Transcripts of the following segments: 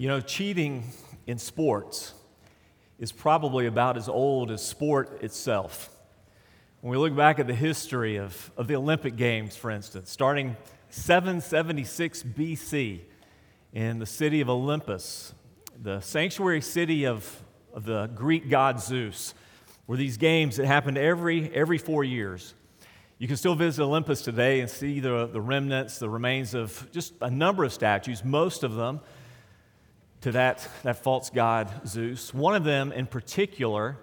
You know, cheating in sports is probably about as old as sport itself. When we look back at the history of, of the Olympic Games, for instance, starting 776 BC in the city of Olympus, the sanctuary city of, of the Greek god Zeus, were these games that happened every, every four years. You can still visit Olympus today and see the, the remnants, the remains of just a number of statues, most of them to that, that false god Zeus. One of them in particular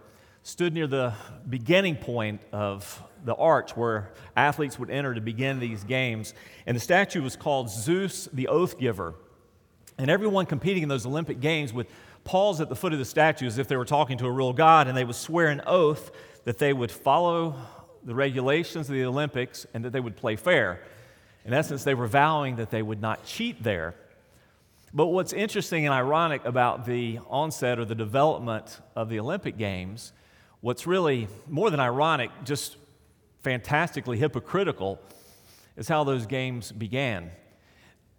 stood near the beginning point of the arch where athletes would enter to begin these games. And the statue was called Zeus the Oath Giver. And everyone competing in those Olympic Games would pause at the foot of the statue as if they were talking to a real god, and they would swear an oath that they would follow the regulations of the Olympics and that they would play fair. In essence, they were vowing that they would not cheat there. But what's interesting and ironic about the onset or the development of the Olympic Games, what's really more than ironic, just fantastically hypocritical, is how those games began.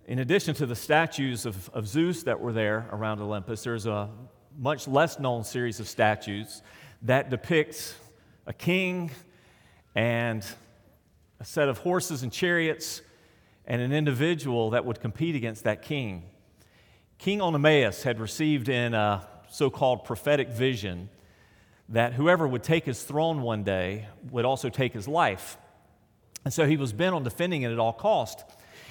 In addition to the statues of, of Zeus that were there around Olympus, there's a much less known series of statues that depicts a king and a set of horses and chariots and an individual that would compete against that king. King Oenomaus had received in a so called prophetic vision that whoever would take his throne one day would also take his life. And so he was bent on defending it at all cost.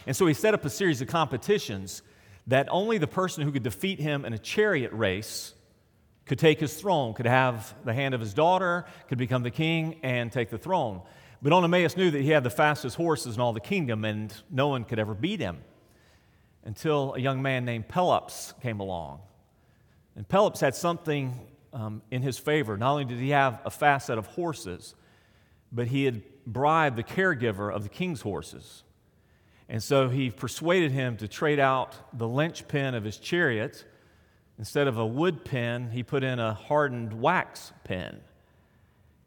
And so he set up a series of competitions that only the person who could defeat him in a chariot race could take his throne, could have the hand of his daughter, could become the king and take the throne. But Oenomaus knew that he had the fastest horses in all the kingdom and no one could ever beat him until a young man named Pelops came along. And Pelops had something um, in his favor. Not only did he have a fast set of horses, but he had bribed the caregiver of the king's horses. And so he persuaded him to trade out the linchpin of his chariot. Instead of a wood pin, he put in a hardened wax pin.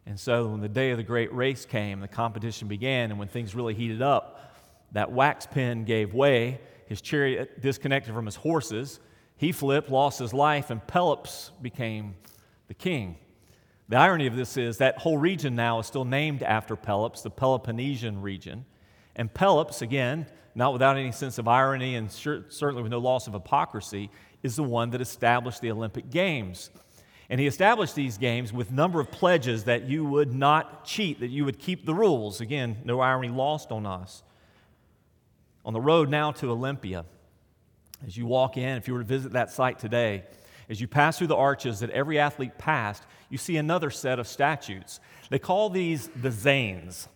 And so when the day of the great race came, the competition began, and when things really heated up, that wax pin gave way his chariot disconnected from his horses. He flipped, lost his life, and Pelops became the king. The irony of this is that whole region now is still named after Pelops, the Peloponnesian region. And Pelops, again, not without any sense of irony and certainly with no loss of hypocrisy, is the one that established the Olympic Games. And he established these games with a number of pledges that you would not cheat, that you would keep the rules. Again, no irony lost on us on the road now to Olympia, as you walk in, if you were to visit that site today, as you pass through the arches that every athlete passed, you see another set of statues. They call these the Zanes.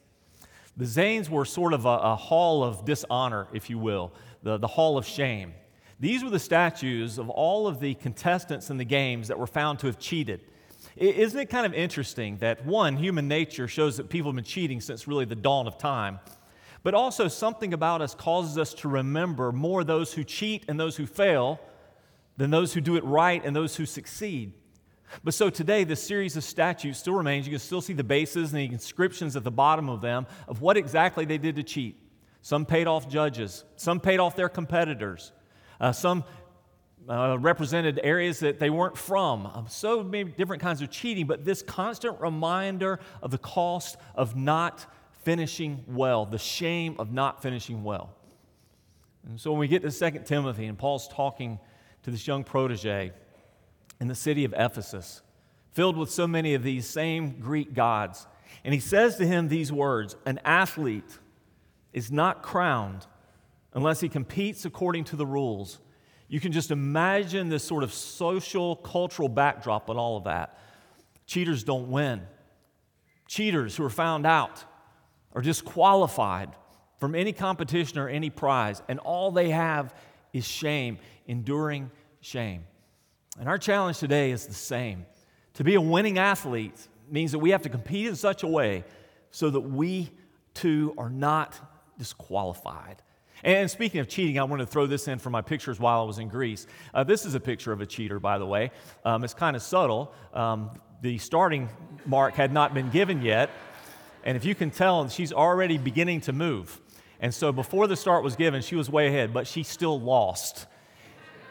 The Zanes were sort of a, a hall of dishonor, if you will, the, the hall of shame. These were the statues of all of the contestants in the games that were found to have cheated. Isn't it kind of interesting that one, human nature shows that people have been cheating since really the dawn of time? But also, something about us causes us to remember more those who cheat and those who fail than those who do it right and those who succeed. But so today, this series of statues still remains. You can still see the bases and the inscriptions at the bottom of them of what exactly they did to cheat. Some paid off judges, some paid off their competitors, uh, some uh, represented areas that they weren't from. Um, so many different kinds of cheating, but this constant reminder of the cost of not finishing well, the shame of not finishing well. And so when we get to 2 Timothy, and Paul's talking to this young protege in the city of Ephesus, filled with so many of these same Greek gods, and he says to him these words An athlete is not crowned unless he competes according to the rules. You can just imagine this sort of social, cultural backdrop and all of that. Cheaters don't win. Cheaters who are found out are disqualified from any competition or any prize, and all they have is shame, enduring shame. And our challenge today is the same. To be a winning athlete means that we have to compete in such a way so that we too are not disqualified. And speaking of cheating, I wanted to throw this in for my pictures while I was in Greece. Uh, this is a picture of a cheater, by the way. Um, it's kind of subtle. Um, the starting mark had not been given yet. And if you can tell, she's already beginning to move. And so before the start was given, she was way ahead, but she still lost.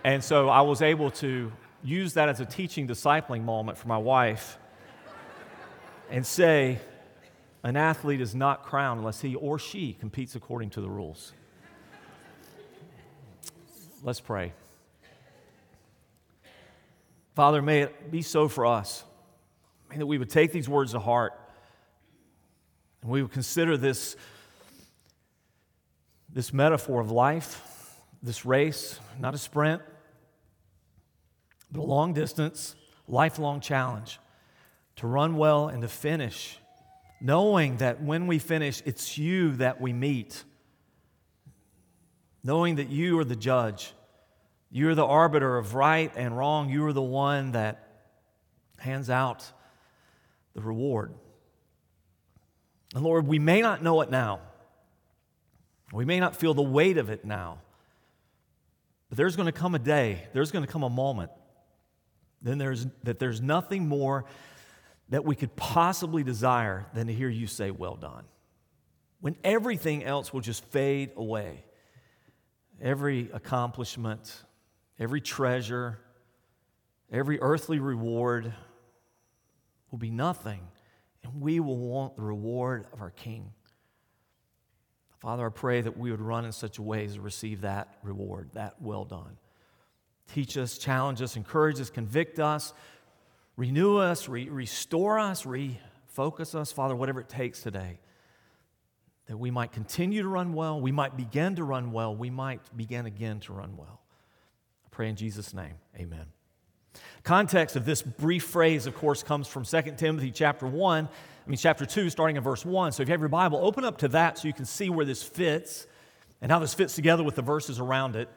And so I was able to use that as a teaching discipling moment for my wife and say, an athlete is not crowned unless he or she competes according to the rules. Let's pray. Father, may it be so for us. May that we would take these words to heart and we would consider this, this metaphor of life, this race, not a sprint, but a long distance, lifelong challenge to run well and to finish, knowing that when we finish, it's you that we meet, knowing that you are the judge, you are the arbiter of right and wrong, you are the one that hands out the reward. And Lord, we may not know it now. We may not feel the weight of it now. But there's going to come a day, there's going to come a moment then there's, that there's nothing more that we could possibly desire than to hear you say, Well done. When everything else will just fade away. Every accomplishment, every treasure, every earthly reward will be nothing, and we will want the reward of our King. Father, I pray that we would run in such a way as to receive that reward, that well done. Teach us, challenge us, encourage us, convict us, renew us, re- restore us, refocus us, Father, whatever it takes today, that we might continue to run well, we might begin to run well, we might begin again to run well. I pray in Jesus' name, amen. Context of this brief phrase, of course, comes from 2 Timothy chapter 1, I mean, chapter 2, starting in verse 1. So if you have your Bible, open up to that so you can see where this fits and how this fits together with the verses around it.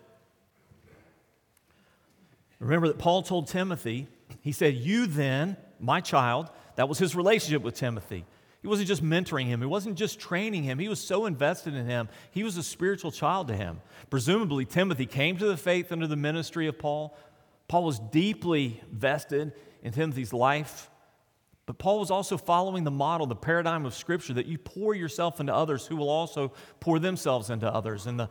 Remember that Paul told Timothy, he said, You then, my child, that was his relationship with Timothy. He wasn't just mentoring him, he wasn't just training him, he was so invested in him. He was a spiritual child to him. Presumably, Timothy came to the faith under the ministry of Paul. Paul was deeply vested in Timothy's life. But Paul was also following the model, the paradigm of Scripture that you pour yourself into others who will also pour themselves into others. And the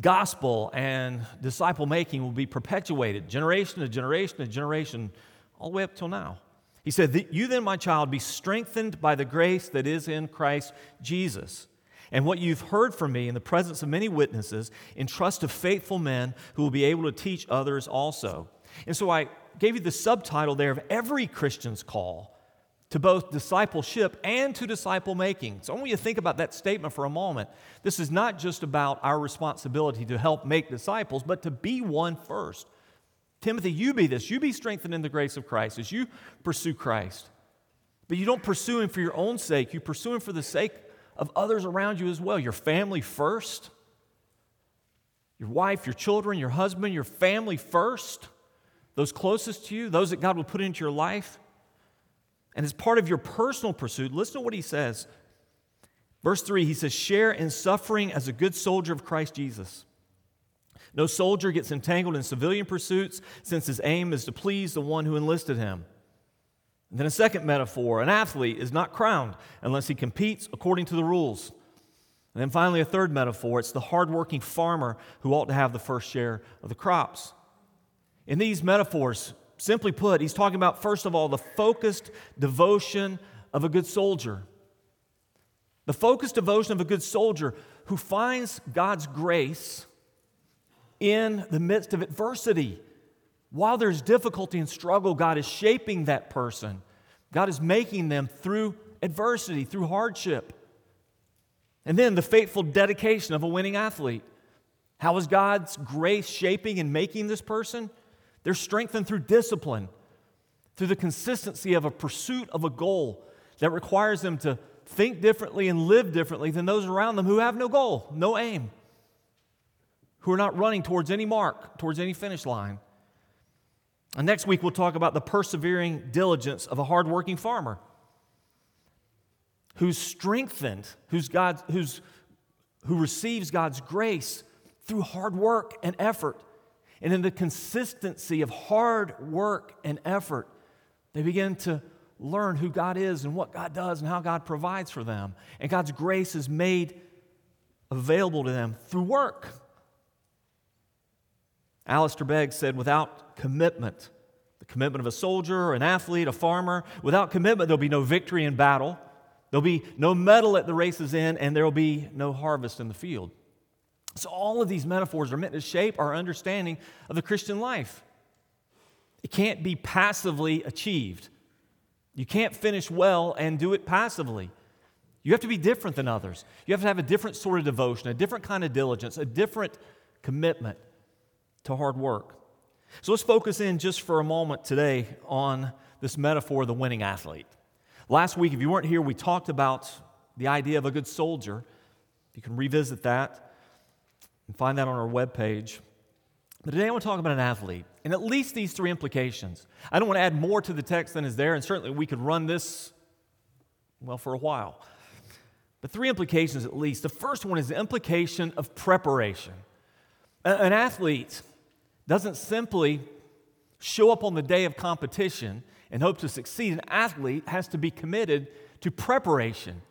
gospel and disciple making will be perpetuated generation to generation to generation, all the way up till now. He said, You then, my child, be strengthened by the grace that is in Christ Jesus. And what you've heard from me in the presence of many witnesses, entrust to faithful men who will be able to teach others also. And so I gave you the subtitle there of every Christian's call to both discipleship and to disciple making. So I want you to think about that statement for a moment. This is not just about our responsibility to help make disciples, but to be one first. Timothy, you be this. You be strengthened in the grace of Christ as you pursue Christ. But you don't pursue Him for your own sake, you pursue Him for the sake of others around you as well. Your family first, your wife, your children, your husband, your family first, those closest to you, those that God will put into your life. And as part of your personal pursuit, listen to what he says. Verse 3, he says, Share in suffering as a good soldier of Christ Jesus. No soldier gets entangled in civilian pursuits since his aim is to please the one who enlisted him. And then a second metaphor an athlete is not crowned unless he competes according to the rules. And then finally, a third metaphor it's the hardworking farmer who ought to have the first share of the crops. In these metaphors, Simply put, he's talking about, first of all, the focused devotion of a good soldier. The focused devotion of a good soldier who finds God's grace in the midst of adversity. While there's difficulty and struggle, God is shaping that person. God is making them through adversity, through hardship. And then the faithful dedication of a winning athlete. How is God's grace shaping and making this person? They're strengthened through discipline, through the consistency of a pursuit of a goal that requires them to think differently and live differently than those around them who have no goal, no aim, who are not running towards any mark, towards any finish line. And next week, we'll talk about the persevering diligence of a hardworking farmer who's strengthened, who's God, who's, who receives God's grace through hard work and effort. And in the consistency of hard work and effort, they begin to learn who God is and what God does and how God provides for them. And God's grace is made available to them through work. Alistair Begg said, without commitment, the commitment of a soldier, an athlete, a farmer, without commitment, there'll be no victory in battle, there'll be no medal at the race's end, and there'll be no harvest in the field. So, all of these metaphors are meant to shape our understanding of the Christian life. It can't be passively achieved. You can't finish well and do it passively. You have to be different than others. You have to have a different sort of devotion, a different kind of diligence, a different commitment to hard work. So let's focus in just for a moment today on this metaphor of the winning athlete. Last week, if you weren't here, we talked about the idea of a good soldier. You can revisit that and find that on our webpage. But today I want to talk about an athlete and at least these three implications. I don't want to add more to the text than is there, and certainly we could run this, well, for a while. But three implications at least. The first one is the implication of preparation. An athlete doesn't simply show up on the day of competition and hope to succeed. An athlete has to be committed to preparation,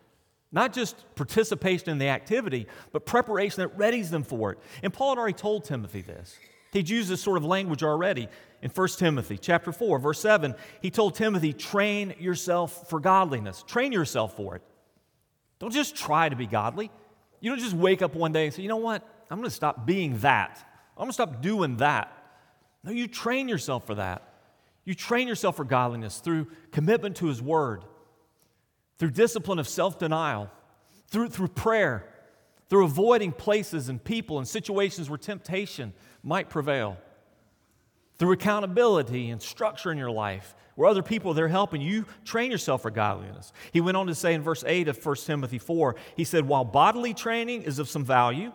not just participation in the activity, but preparation that readies them for it. And Paul had already told Timothy this. He'd used this sort of language already in 1 Timothy chapter 4, verse 7. He told Timothy, train yourself for godliness. Train yourself for it. Don't just try to be godly. You don't just wake up one day and say, you know what? I'm going to stop being that. I'm going to stop doing that. No, you train yourself for that. You train yourself for godliness through commitment to His Word, through discipline of self denial, through, through prayer, through avoiding places and people and situations where temptation might prevail, through accountability and structure in your life, where other people they're helping you train yourself for godliness. He went on to say in verse 8 of 1 Timothy 4, he said, While bodily training is of some value,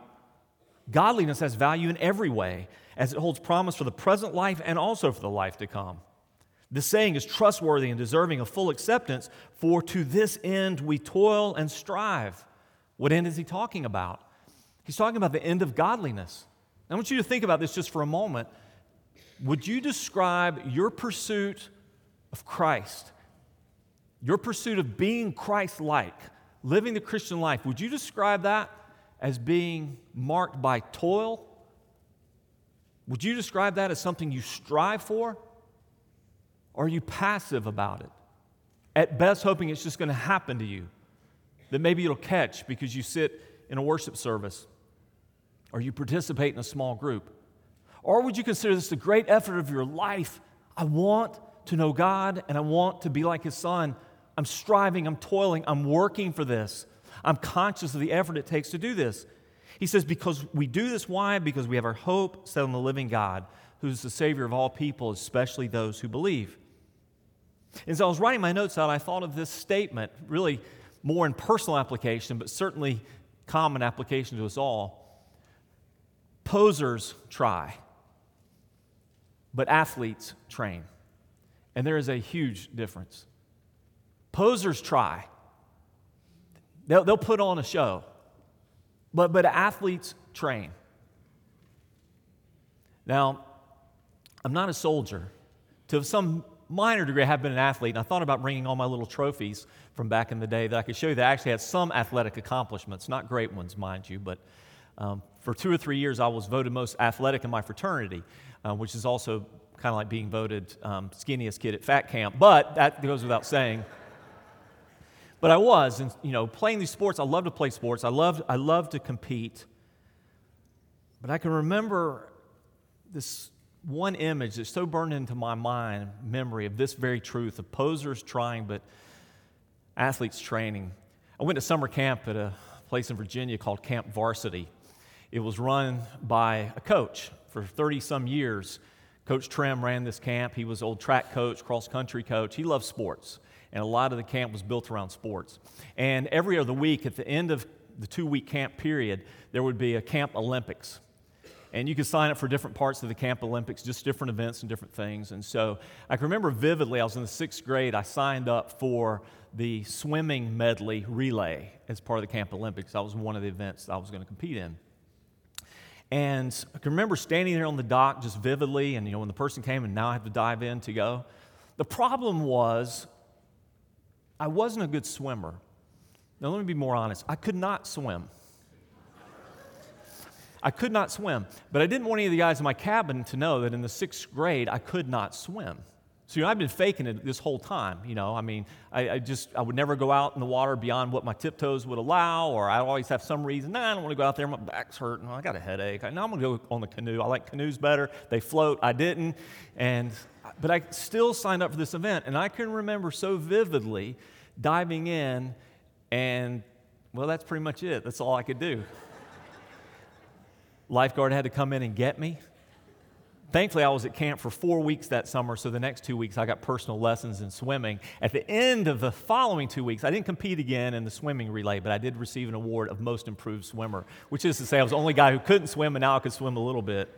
godliness has value in every way, as it holds promise for the present life and also for the life to come. This saying is trustworthy and deserving of full acceptance, for to this end we toil and strive. What end is he talking about? He's talking about the end of godliness. I want you to think about this just for a moment. Would you describe your pursuit of Christ, your pursuit of being Christ like, living the Christian life, would you describe that as being marked by toil? Would you describe that as something you strive for? Are you passive about it? At best, hoping it's just going to happen to you, that maybe it'll catch because you sit in a worship service or you participate in a small group. Or would you consider this the great effort of your life? I want to know God and I want to be like His Son. I'm striving, I'm toiling, I'm working for this. I'm conscious of the effort it takes to do this. He says, because we do this, why? Because we have our hope set on the living God, who's the Savior of all people, especially those who believe. As I was writing my notes out, I thought of this statement, really more in personal application, but certainly common application to us all. Posers try, but athletes train. And there is a huge difference. Posers try, they'll, they'll put on a show, but, but athletes train. Now, I'm not a soldier. To some minor degree, I have been an athlete, and I thought about bringing all my little trophies from back in the day that I could show you that I actually had some athletic accomplishments, not great ones, mind you, but um, for two or three years, I was voted most athletic in my fraternity, uh, which is also kind of like being voted um, skinniest kid at fat camp, but that goes without saying. But I was, and you know, playing these sports. I love to play sports. I love, I love to compete. But I can remember this one image that's so burned into my mind, memory of this very truth of posers trying, but athletes training. I went to summer camp at a place in Virginia called Camp Varsity. It was run by a coach for 30 some years Coach Trim ran this camp. He was old track coach, cross country coach. He loved sports, and a lot of the camp was built around sports. And every other week, at the end of the two week camp period, there would be a Camp Olympics. And you could sign up for different parts of the Camp Olympics, just different events and different things. And so I can remember vividly, I was in the sixth grade, I signed up for the swimming medley relay as part of the Camp Olympics. That was one of the events I was going to compete in. And I can remember standing there on the dock just vividly, and you know, when the person came and now I have to dive in to go. The problem was I wasn't a good swimmer. Now, let me be more honest. I could not swim. I could not swim. But I didn't want any of the guys in my cabin to know that in the sixth grade, I could not swim. So, you know, I've been faking it this whole time. You know, I mean, I, I, just, I would never go out in the water beyond what my tiptoes would allow, or I always have some reason, nah, I don't want to go out there, my back's hurting, I got a headache. I, no, I'm going to go on the canoe. I like canoes better. They float. I didn't. And, but I still signed up for this event, and I can remember so vividly diving in, and, well, that's pretty much it. That's all I could do. Lifeguard had to come in and get me. Thankfully, I was at camp for four weeks that summer, so the next two weeks I got personal lessons in swimming. At the end of the following two weeks, I didn't compete again in the swimming relay, but I did receive an award of most improved swimmer, which is to say I was the only guy who couldn't swim, and now I could swim a little bit.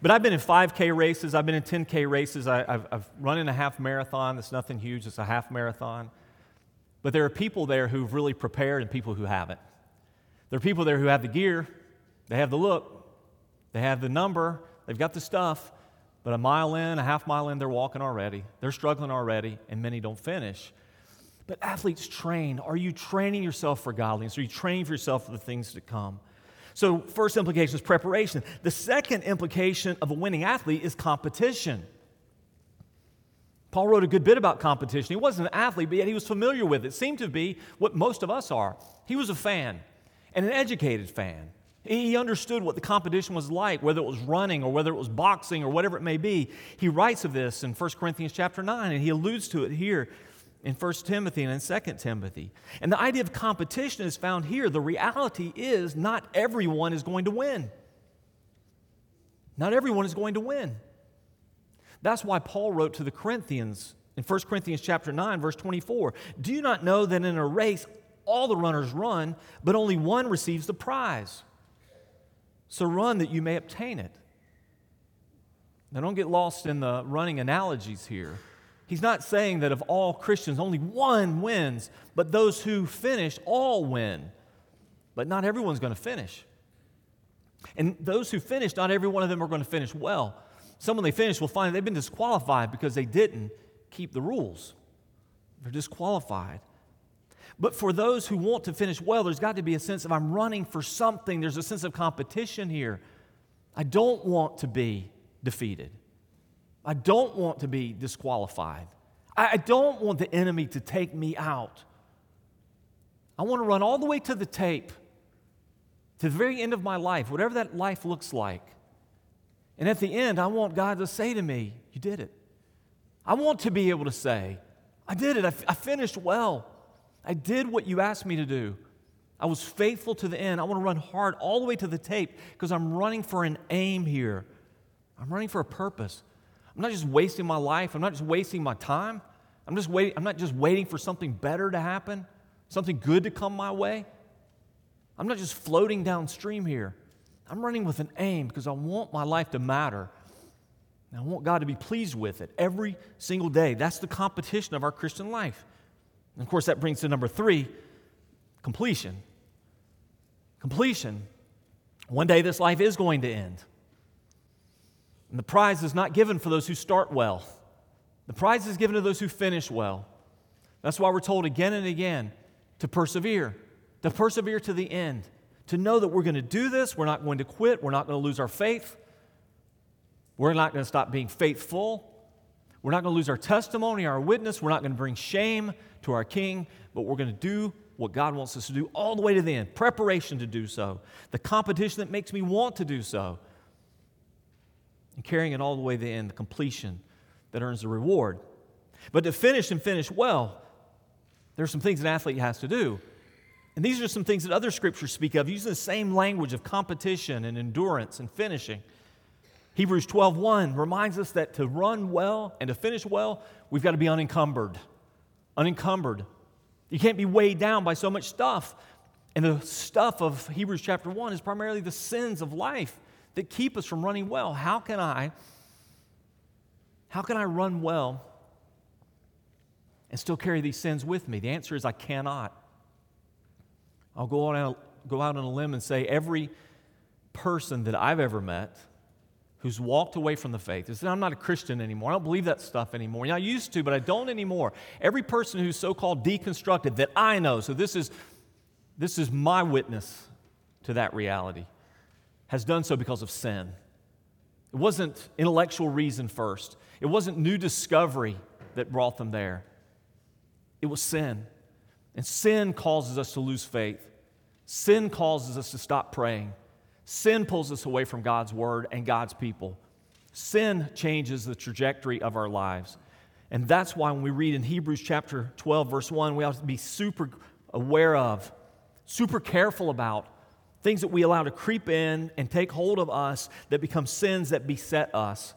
But I've been in 5K races, I've been in 10K races, I, have I've run in a half marathon. It's nothing huge, it's a half marathon. But there are people there who've really prepared and people who haven't. There are people there who have the gear, they have the look, they have the number, They've got the stuff, but a mile in, a half mile in, they're walking already. They're struggling already, and many don't finish. But athletes train. Are you training yourself for godliness? Are you training for yourself for the things to come? So, first implication is preparation. The second implication of a winning athlete is competition. Paul wrote a good bit about competition. He wasn't an athlete, but yet he was familiar with it. it seemed to be what most of us are. He was a fan, and an educated fan. He understood what the competition was like, whether it was running or whether it was boxing or whatever it may be. He writes of this in 1 Corinthians chapter 9, and he alludes to it here in 1 Timothy and in 2 Timothy. And the idea of competition is found here. The reality is not everyone is going to win. Not everyone is going to win. That's why Paul wrote to the Corinthians in 1 Corinthians chapter 9 verse 24, "Do you not know that in a race all the runners run, but only one receives the prize?" So run that you may obtain it. Now, don't get lost in the running analogies here. He's not saying that of all Christians, only one wins, but those who finish all win. But not everyone's going to finish. And those who finish, not every one of them are going to finish well. Some when they finish will find they've been disqualified because they didn't keep the rules. They're disqualified. But for those who want to finish well, there's got to be a sense of I'm running for something. There's a sense of competition here. I don't want to be defeated. I don't want to be disqualified. I don't want the enemy to take me out. I want to run all the way to the tape, to the very end of my life, whatever that life looks like. And at the end, I want God to say to me, You did it. I want to be able to say, I did it. I, f- I finished well. I did what you asked me to do. I was faithful to the end. I want to run hard all the way to the tape because I'm running for an aim here. I'm running for a purpose. I'm not just wasting my life. I'm not just wasting my time. I'm, just waiting, I'm not just waiting for something better to happen, something good to come my way. I'm not just floating downstream here. I'm running with an aim because I want my life to matter. And I want God to be pleased with it every single day. That's the competition of our Christian life. And of course, that brings to number three completion. Completion. One day this life is going to end. And the prize is not given for those who start well, the prize is given to those who finish well. That's why we're told again and again to persevere, to persevere to the end, to know that we're going to do this, we're not going to quit, we're not going to lose our faith, we're not going to stop being faithful, we're not going to lose our testimony, our witness, we're not going to bring shame to our King, but we're going to do what God wants us to do all the way to the end. Preparation to do so, the competition that makes me want to do so, and carrying it all the way to the end, the completion that earns the reward. But to finish and finish well, there are some things an athlete has to do. And these are some things that other scriptures speak of, using the same language of competition and endurance and finishing. Hebrews 12:1 reminds us that to run well and to finish well, we've got to be unencumbered unencumbered. You can't be weighed down by so much stuff. And the stuff of Hebrews chapter 1 is primarily the sins of life that keep us from running well. How can I how can I run well and still carry these sins with me? The answer is I cannot. I'll go, on, go out on a limb and say every person that I've ever met who's walked away from the faith, said, I'm not a Christian anymore. I don't believe that stuff anymore. Yeah, I used to, but I don't anymore. Every person who's so called deconstructed that I know, so this is, this is my witness to that reality. has done so because of sin. It wasn't intellectual reason first, it wasn't new discovery that brought them there. It was sin. And sin causes us to lose faith. Sin causes us to stop praying. Sin pulls us away from God's word and God's people. Sin changes the trajectory of our lives. And that's why when we read in Hebrews chapter 12, verse 1, we have to be super aware of, super careful about things that we allow to creep in and take hold of us that become sins that beset us.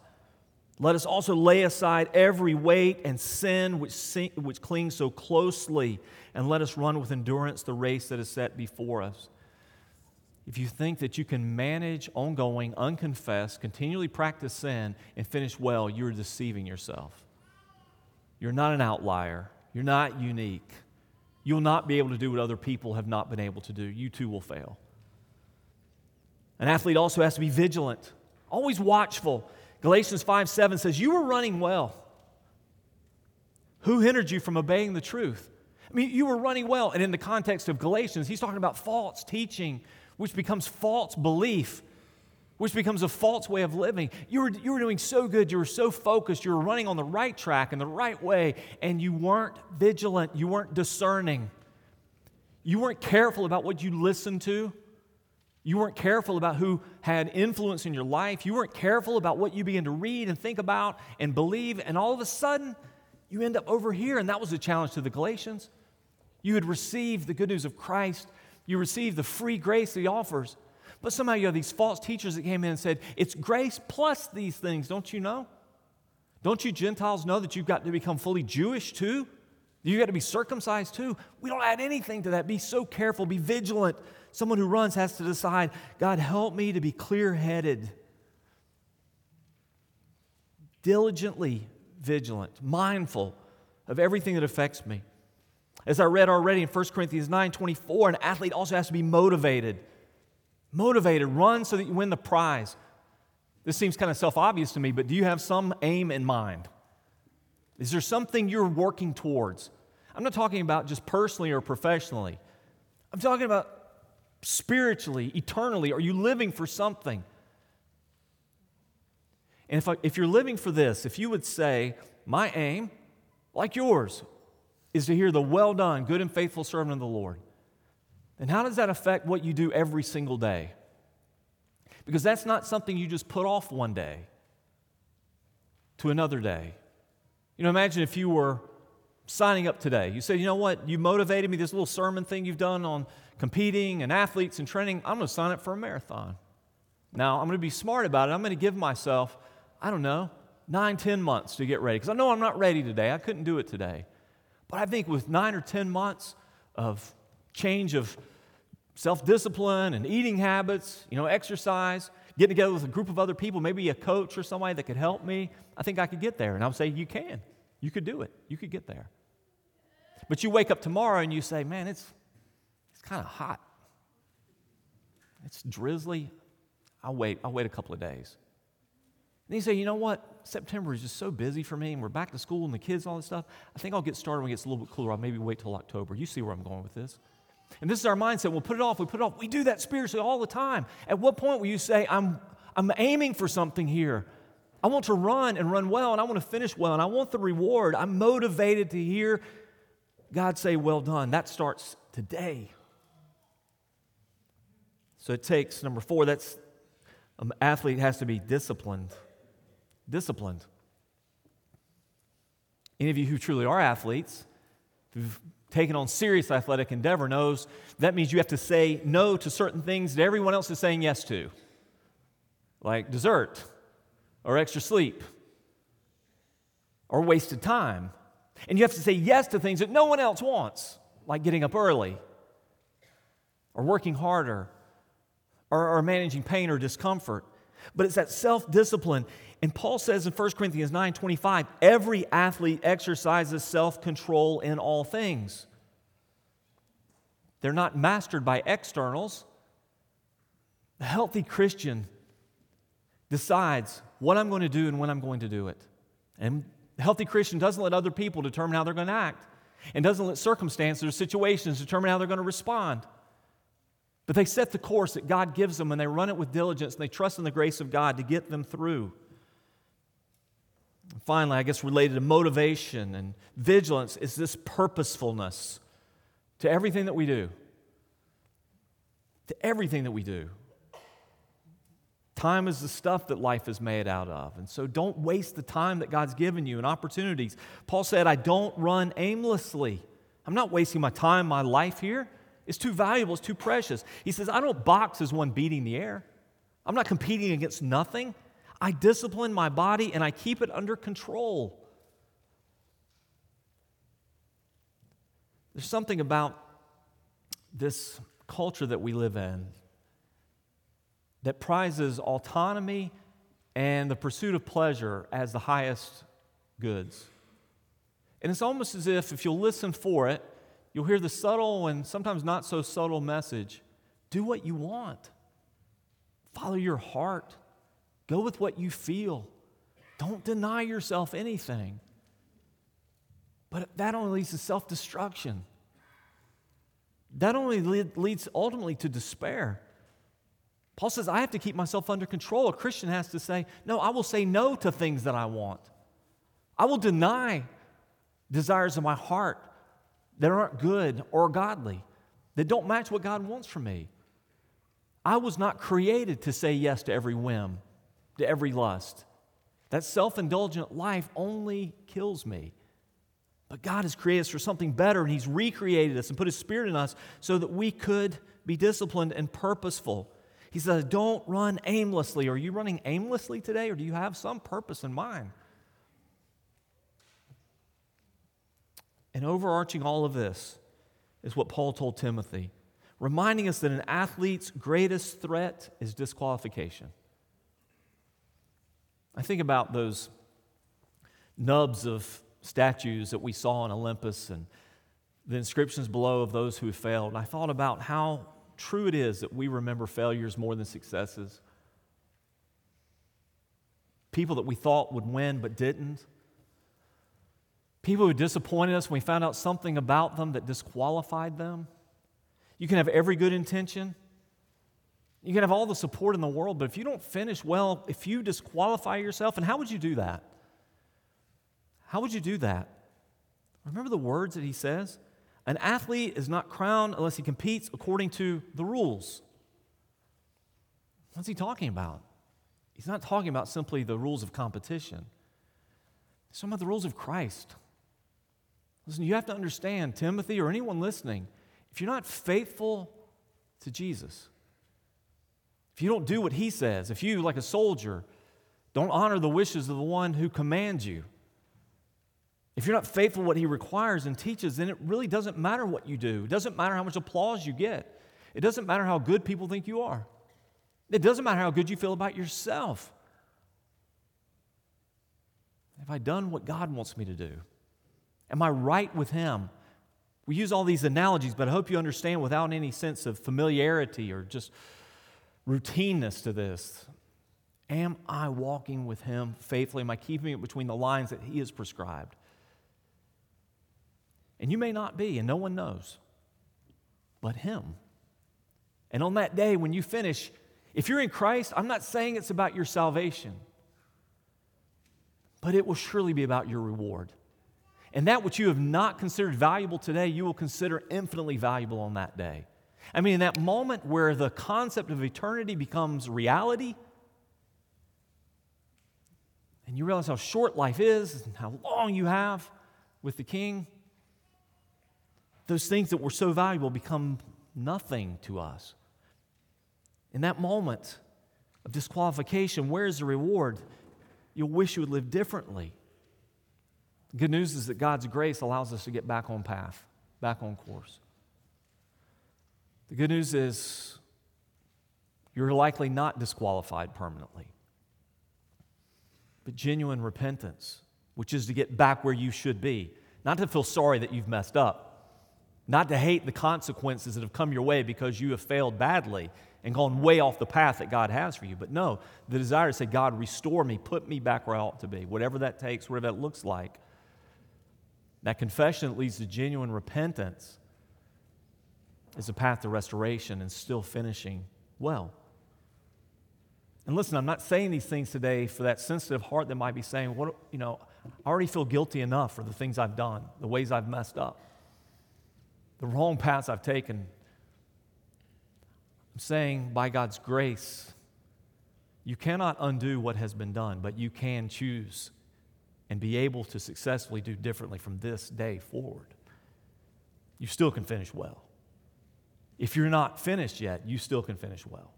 Let us also lay aside every weight and sin which, which clings so closely, and let us run with endurance the race that is set before us. If you think that you can manage ongoing, unconfessed, continually practice sin and finish well, you're deceiving yourself. You're not an outlier. You're not unique. You'll not be able to do what other people have not been able to do. You too will fail. An athlete also has to be vigilant, always watchful. Galatians 5 7 says, You were running well. Who hindered you from obeying the truth? I mean, you were running well. And in the context of Galatians, he's talking about false teaching, which becomes false belief, which becomes a false way of living. You were, you were doing so good. You were so focused. You were running on the right track and the right way, and you weren't vigilant. You weren't discerning. You weren't careful about what you listened to. You weren't careful about who had influence in your life. You weren't careful about what you began to read and think about and believe. And all of a sudden, you end up over here. And that was the challenge to the Galatians. You had received the good news of Christ, you receive the free grace that He offers. But somehow you have these false teachers that came in and said, It's grace plus these things, don't you know? Don't you Gentiles know that you've got to become fully Jewish too? You've got to be circumcised too. We don't add anything to that. Be so careful, be vigilant Someone who runs has to decide God, help me to be clear headed, diligently vigilant, mindful of everything that affects me. As I read already in 1 Corinthians 9 24, an athlete also has to be motivated. Motivated, run so that you win the prize. This seems kind of self obvious to me, but do you have some aim in mind? Is there something you're working towards? I'm not talking about just personally or professionally. I'm talking about spiritually, eternally? Are you living for something? And if, I, if you're living for this, if you would say, My aim, like yours, is to hear the well done, good and faithful servant of the Lord, And how does that affect what you do every single day? Because that's not something you just put off one day to another day. You know, imagine if you were signing up today. You said, you know what, you motivated me, this little sermon thing you've done on competing and athletes and training, I'm going to sign up for a marathon. Now, I'm going to be smart about it. I'm going to give myself, I don't know, nine, ten months to get ready. Because I know I'm not ready today. I couldn't do it today. But I think with nine or 10 months of change of self discipline and eating habits, you know, exercise, getting together with a group of other people, maybe a coach or somebody that could help me, I think I could get there. And I would say, You can. You could do it. You could get there. But you wake up tomorrow and you say, Man, it's, it's kind of hot. It's drizzly. I'll wait. I'll wait a couple of days. And you say, you know what? September is just so busy for me, and we're back to school and the kids and all this stuff. I think I'll get started when it gets a little bit cooler. I'll maybe wait till October. You see where I'm going with this. And this is our mindset. We'll put it off. We put it off. We do that spiritually all the time. At what point will you say, I'm, I'm aiming for something here? I want to run and run well, and I want to finish well, and I want the reward. I'm motivated to hear God say, Well done. That starts today. So it takes, number four, that's an athlete has to be disciplined. Disciplined. Any of you who truly are athletes, who've taken on serious athletic endeavor, knows that means you have to say no to certain things that everyone else is saying yes to, like dessert, or extra sleep, or wasted time. And you have to say yes to things that no one else wants, like getting up early, or working harder, or, or managing pain or discomfort. But it's that self discipline. And Paul says in 1 Corinthians 9 25, every athlete exercises self control in all things. They're not mastered by externals. The healthy Christian decides what I'm going to do and when I'm going to do it. And the healthy Christian doesn't let other people determine how they're going to act and doesn't let circumstances or situations determine how they're going to respond. But they set the course that God gives them and they run it with diligence and they trust in the grace of God to get them through. Finally, I guess related to motivation and vigilance is this purposefulness to everything that we do. To everything that we do. Time is the stuff that life is made out of. And so don't waste the time that God's given you and opportunities. Paul said, I don't run aimlessly. I'm not wasting my time, my life here. It's too valuable, it's too precious. He says, I don't box as one beating the air. I'm not competing against nothing. I discipline my body and I keep it under control. There's something about this culture that we live in that prizes autonomy and the pursuit of pleasure as the highest goods. And it's almost as if, if you'll listen for it, you'll hear the subtle and sometimes not so subtle message do what you want, follow your heart, go with what you feel. Don't deny yourself anything. But that only leads to self destruction. That only leads ultimately to despair. Paul says, I have to keep myself under control. A Christian has to say, No, I will say no to things that I want. I will deny desires of my heart that aren't good or godly, that don't match what God wants from me. I was not created to say yes to every whim, to every lust. That self indulgent life only kills me. But God has created us for something better, and He's recreated us and put His Spirit in us so that we could be disciplined and purposeful. He says, Don't run aimlessly. Are you running aimlessly today, or do you have some purpose in mind? And overarching all of this is what Paul told Timothy, reminding us that an athlete's greatest threat is disqualification. I think about those nubs of statues that we saw in Olympus and the inscriptions below of those who failed. I thought about how true it is that we remember failures more than successes. People that we thought would win but didn't. People who disappointed us when we found out something about them that disqualified them. You can have every good intention. You can have all the support in the world, but if you don't finish well, if you disqualify yourself, and how would you do that? How would you do that? Remember the words that he says? An athlete is not crowned unless he competes according to the rules. What's he talking about? He's not talking about simply the rules of competition. He's talking about the rules of Christ. Listen, you have to understand, Timothy or anyone listening, if you're not faithful to Jesus, if you don't do what he says, if you, like a soldier, don't honor the wishes of the one who commands you, if you're not faithful what he requires and teaches, then it really doesn't matter what you do. It doesn't matter how much applause you get. It doesn't matter how good people think you are. It doesn't matter how good you feel about yourself. Have I done what God wants me to do? Am I right with Him? We use all these analogies, but I hope you understand without any sense of familiarity or just routineness to this. Am I walking with Him faithfully? Am I keeping it between the lines that He has prescribed? And you may not be, and no one knows but Him. And on that day, when you finish, if you're in Christ, I'm not saying it's about your salvation, but it will surely be about your reward. And that which you have not considered valuable today, you will consider infinitely valuable on that day. I mean, in that moment where the concept of eternity becomes reality, and you realize how short life is and how long you have with the King, those things that were so valuable become nothing to us. In that moment of disqualification, where is the reward? You'll wish you would live differently. The good news is that God's grace allows us to get back on path, back on course. The good news is you're likely not disqualified permanently. But genuine repentance, which is to get back where you should be, not to feel sorry that you've messed up, not to hate the consequences that have come your way because you have failed badly and gone way off the path that God has for you. But no, the desire to say, God, restore me, put me back where I ought to be, whatever that takes, whatever that looks like. That confession that leads to genuine repentance is a path to restoration and still finishing well. And listen, I'm not saying these things today for that sensitive heart that might be saying, what, you know, I already feel guilty enough for the things I've done, the ways I've messed up, the wrong paths I've taken. I'm saying by God's grace, you cannot undo what has been done, but you can choose and be able to successfully do differently from this day forward. You still can finish well. If you're not finished yet, you still can finish well.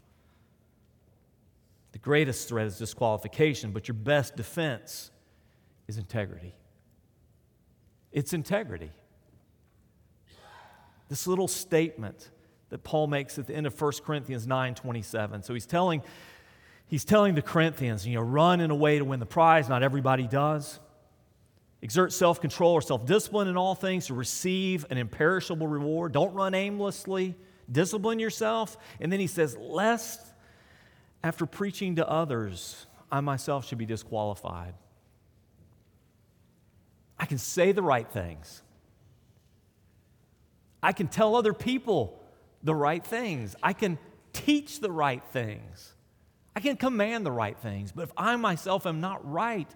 The greatest threat is disqualification, but your best defense is integrity. It's integrity. This little statement that Paul makes at the end of 1 Corinthians 9 27. So he's telling, he's telling the Corinthians, you know, run in a way to win the prize. Not everybody does. Exert self control or self discipline in all things to receive an imperishable reward. Don't run aimlessly. Discipline yourself. And then he says, lest after preaching to others, I myself should be disqualified. I can say the right things. I can tell other people the right things. I can teach the right things. I can command the right things. But if I myself am not right,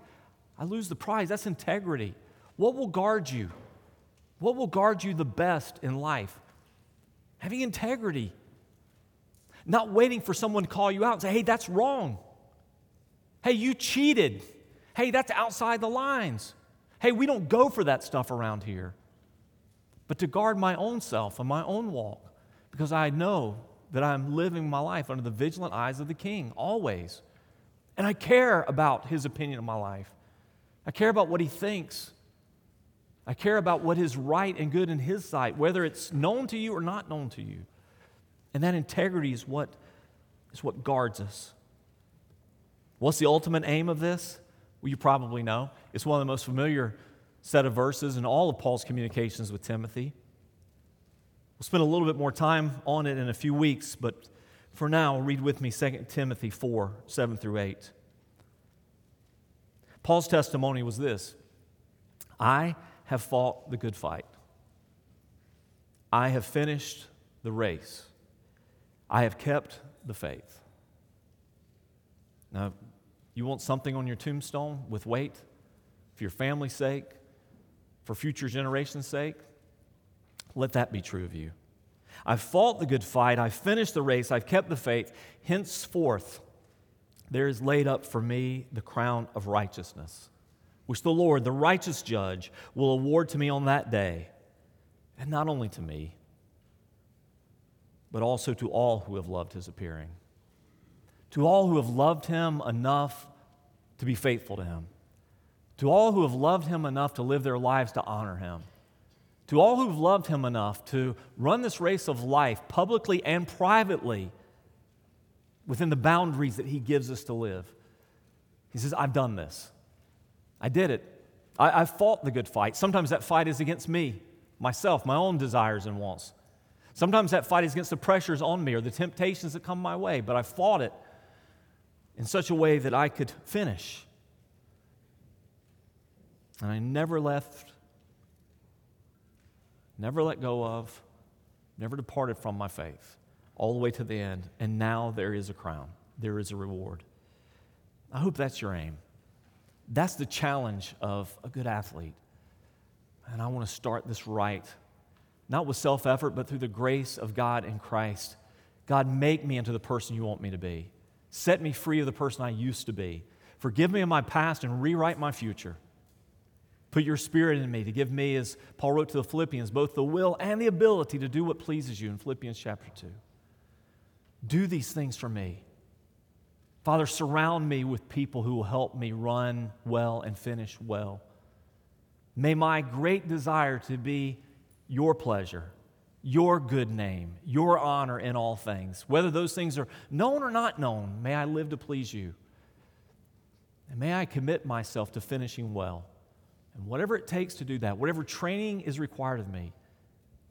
I lose the prize. That's integrity. What will guard you? What will guard you the best in life? Having integrity. Not waiting for someone to call you out and say, hey, that's wrong. Hey, you cheated. Hey, that's outside the lines. Hey, we don't go for that stuff around here. But to guard my own self and my own walk because I know that I'm living my life under the vigilant eyes of the King always. And I care about his opinion of my life. I care about what he thinks. I care about what is right and good in his sight, whether it's known to you or not known to you. And that integrity is what, is what guards us. What's the ultimate aim of this? Well, you probably know. It's one of the most familiar set of verses in all of Paul's communications with Timothy. We'll spend a little bit more time on it in a few weeks, but for now, read with me 2 Timothy 4 7 through 8. Paul's testimony was this I have fought the good fight, I have finished the race, I have kept the faith. Now, you want something on your tombstone with weight for your family's sake, for future generations' sake? Let that be true of you. I've fought the good fight. I've finished the race. I've kept the faith. Henceforth, there is laid up for me the crown of righteousness, which the Lord, the righteous judge, will award to me on that day. And not only to me, but also to all who have loved his appearing. To all who have loved him enough to be faithful to him. To all who have loved him enough to live their lives to honor him to all who've loved him enough to run this race of life publicly and privately within the boundaries that he gives us to live. He says, I've done this. I did it. I, have fought the good fight. Sometimes that fight is against me, myself, my own desires and wants. Sometimes that fight is against the pressures on me or the temptations that come my way, but I fought it in such a way that I could finish. And I never left never let go of, never departed from my faith, all the way to the end. And now there is a crown, there is a reward. I hope that's your aim. That's the challenge of a good athlete. And I want to start this right, not with self effort, but through the grace of God in Christ. God, make me into the person you want me to be. Set me free of the person I used to be. Forgive me of my past and rewrite my future. Put your spirit in me to give me, as Paul wrote to the Philippians, both the will and the ability to do what pleases you in Philippians chapter 2. Do these things for me. Father, surround me with people who will help me run well and finish well. May my great desire to be your pleasure, your good name, your honor in all things, whether those things are known or not known, may I live to please you. And may I commit myself to finishing well. And whatever it takes to do that, whatever training is required of me,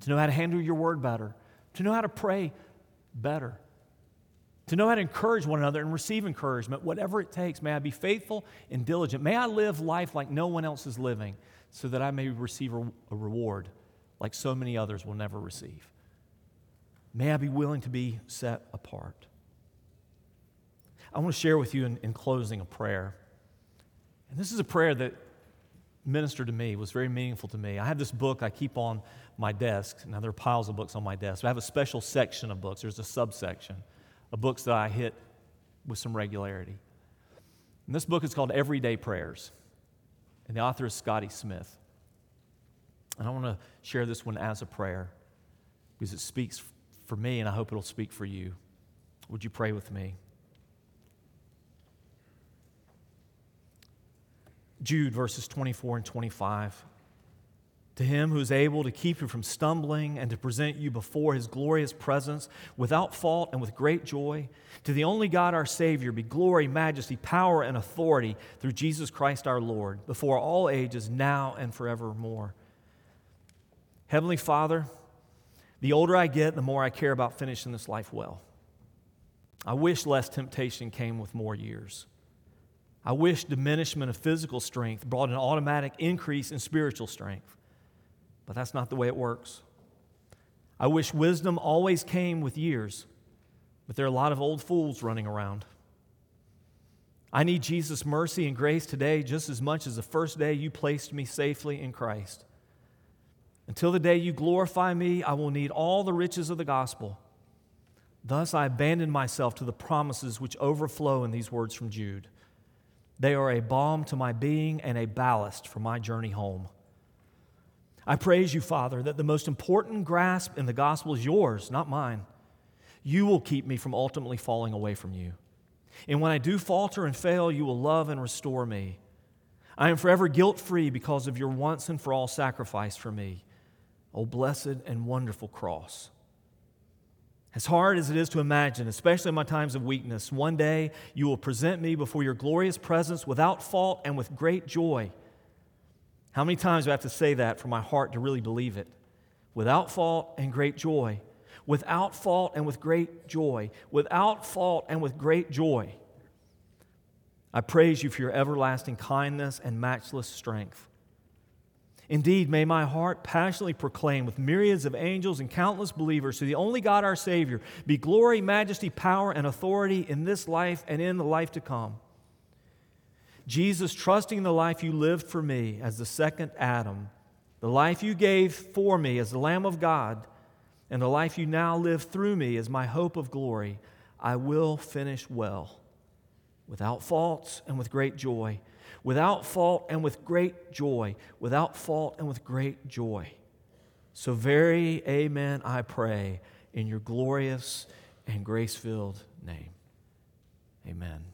to know how to handle your word better, to know how to pray better, to know how to encourage one another and receive encouragement, whatever it takes, may I be faithful and diligent. May I live life like no one else is living so that I may receive a, reward like so many others will never receive. May I be willing to be set apart. I want to share with you in, in closing a prayer. And this is a prayer that ministered to me, was very meaningful to me. I have this book I keep on my desk. Now, there are piles of books on my desk. I have a special section of books. There's a subsection of books that I hit with some regularity. And this book is called Everyday Prayers. And the author is Scotty Smith. And I want to share this one as a prayer because it speaks for me and I hope it'll speak for you. Would you pray with me? Jude verses 24 and 25. To him who is able to keep you from stumbling and to present you before his glorious presence without fault and with great joy, to the only God our Savior be glory, majesty, power, and authority through Jesus Christ our Lord, before all ages, now and forevermore. Heavenly Father, the older I get, the more I care about finishing this life well. I wish less temptation came with more years. I wish diminishment of physical strength brought an automatic increase in spiritual strength. But that's not the way it works. I wish wisdom always came with years, but there are a lot of old fools running around. I need Jesus' mercy and grace today just as much as the first day you placed me safely in Christ. Until the day you glorify me, I will need all the riches of the gospel. Thus, I abandon myself to the promises which overflow in these words from Jude. They are a balm to my being and a ballast for my journey home. I praise you, Father, that the most important grasp in the gospel is yours, not mine. You will keep me from ultimately falling away from you. And when I do falter and fail, you will love and restore me. I am forever guilt free because of your once and for all sacrifice for me. O blessed and wonderful cross. As hard as it is to imagine, especially in my times of weakness, one day you will present me before your glorious presence without fault and with great joy. How many times do I have to say that for my heart to really believe it? Without fault and great joy. Without fault and with great joy. Without fault and with great joy. I praise you for your everlasting kindness and matchless strength. Indeed, may my heart passionately proclaim with myriads of angels and countless believers to the only God our Savior be glory, majesty, power, and authority in this life and in the life to come. Jesus, trusting the life you lived for me as the second Adam, the life you gave for me as the Lamb of God, and the life you now live through me as my hope of glory, I will finish well, without faults and with great joy, without fault and with great joy, without fault and with great joy. So, very amen, I pray, in your glorious and grace filled name. Amen.